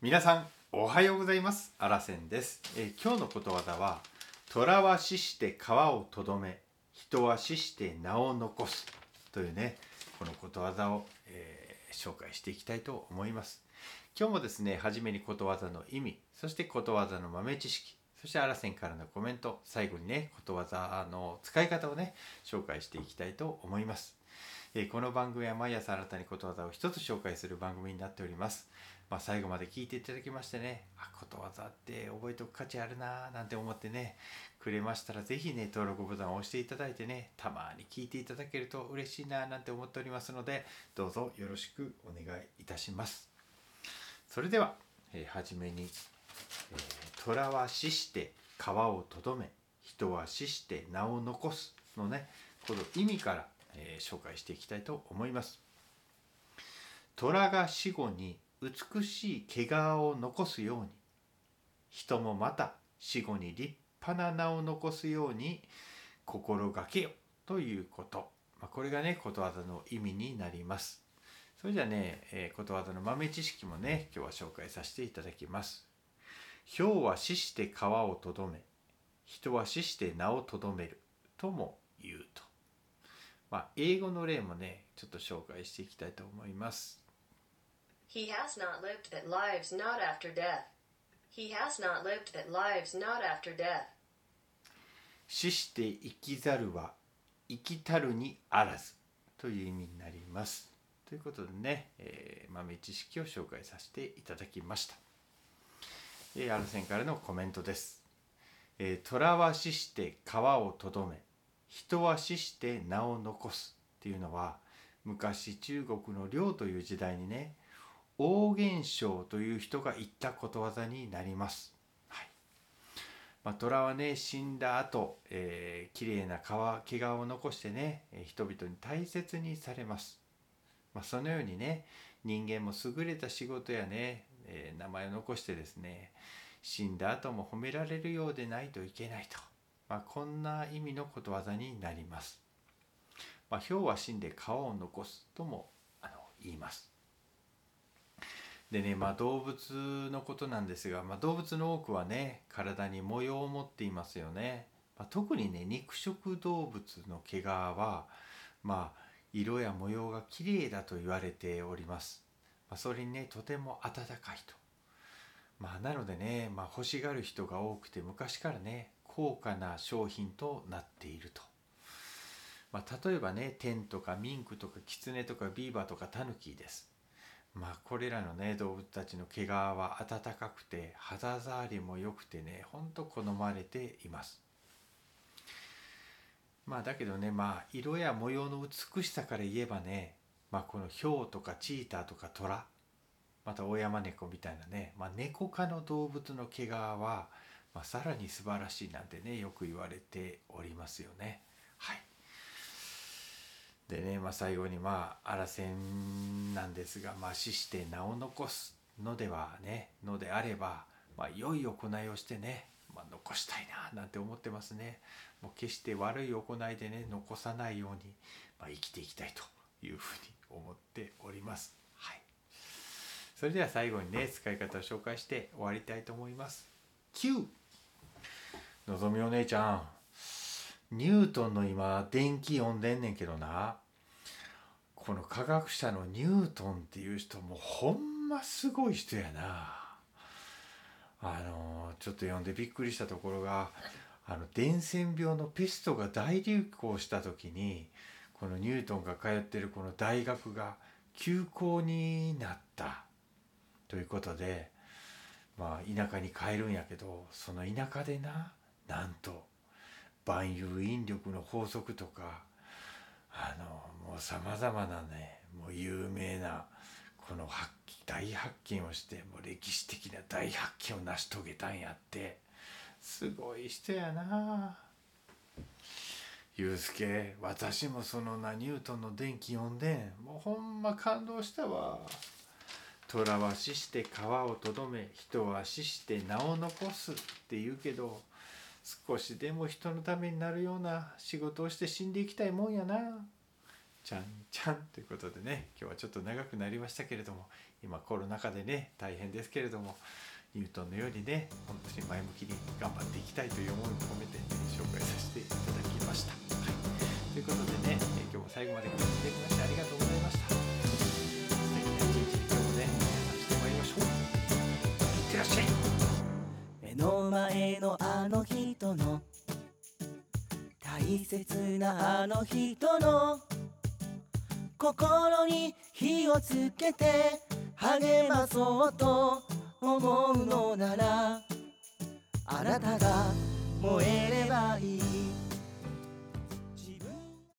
皆さんおはようございます。あらせんです、えー今日のことわざは虎は死して川をとどめ人は死して名を残す。というねこのことわざを、えー紹介していきたいと思います。今日もですね初めにことわざの意味そしてことわざの豆知識そしてあらせんからのコメント最後にねことわざの使い方をね紹介していきたいと思います。えこの番組は毎朝新たにことわざを一つ紹介する番組になっております。まあ、最後まで聞いていただきましてね、あ、ことわざって覚えておく価値あるなぁなんて思ってね、くれましたらぜひね、登録ボタンを押していただいてね、たまに聞いていただけると嬉しいなぁなんて思っておりますので、どうぞよろしくお願いいたします。それでは、えーはじめに、えー虎は死して川をとどめ人は死して名を残すのねこの意味から、えー紹介していきたいと思います虎が死後に美しい毛皮を残すように人もまた死後に立派な名を残すように心がけよということ、まあ、これがねことわざの意味になります。それじゃあね、えーことわざの豆知識もね今日は紹介させていただきます氷は死して川をとどめ人は死して名をとどめるとも言うと。まあ英語の例もねちょっと紹介していきたいと思います。He has not lived that lives not after death. He has not lived that lives not after death. 死して生きざるは生きたるにあらずという意味になりますということでね、えー豆知識を紹介させていただきました、えー、アルセンからのコメントです、えー虎は死して川をとどめ人は死して名を残すっていうのは昔中国の梁という時代にね王元将という人が言ったことわざになります、はい。まあ、虎はね死んだ後、えー、綺麗な皮毛皮を残してねえ人々に大切にされます、まあ、そのようにね人間も優れた仕事やね、えー名前を残してですね死んだ後も褒められるようでないといけないと、まあ、こんな意味のことわざになります、まあ、は死んで皮を残すともあの言います。でねまあ動物のことなんですが、まあ、動物の多くはね体に模様を持っていますよね、まあ、特にね肉食動物の毛皮はまあ色や模様が綺麗だと言われております、まあ、それにねとても温かいと。まあなのでね、まあ、欲しがる人が多くて昔からね高価な商品となっていると、まあ、例えばねテンとかミンクとかキツネとかビーバーとかタヌキです。まあこれらのね動物たちの毛皮は暖かくて肌触りも良くてねほんと好まれています。まあだけどねまあ色や模様の美しさから言えばねまあこのヒョウとかチーターとかトラまたオヤマネコみたいなね、まあ、猫科の動物の毛皮は、まあ、さらに素晴らしいなんてねよく言われておりますよね。はい。でね、まあ、最後にまあ荒線なんですが、まあ、死して名を残すのではねのであれば、まあ、良い行いをしてね、まあ、残したいななんて思ってますね。もう決して悪い行いでね残さないように、まあ、生きていきたいというふうに思っております。はい。それでは最後にね使い方を紹介して終わりたいと思います。9のぞみお姉ちゃん。ニュートンの今電気読んでんねんけどな。この科学者のニュートンっていう人もほんますごい人やな。あのちょっと読んでびっくりしたところがあの伝染病のペストが大流行した時にこのニュートンが通ってるこの大学が休校になった。ということでまあ田舎に帰るんやけどその田舎でななんと万有引力の法則とかあのもうさまざまなねもう有名なこの発大発見をしてもう歴史的な大発見を成し遂げたんやってすごい人やな。ゆうすけ私もそのなニュートンの電気読んでもうほんま感動したわ。虎は死して川をとどめ人は死して名を残すって言うけど少しでも人のためになるような仕事をして死んでいきたいもんやな。ちゃんちゃんということでね今日はちょっと長くなりましたけれども今コロナ禍でね大変ですけれどもニュートンのようにね本当に前向きに頑張っていきたいという思いを込めて、ね、紹介させていただきました。の前のあの人の。大切なあの人の。心に火をつけて励まそうと思うのならあなたが燃えればいい。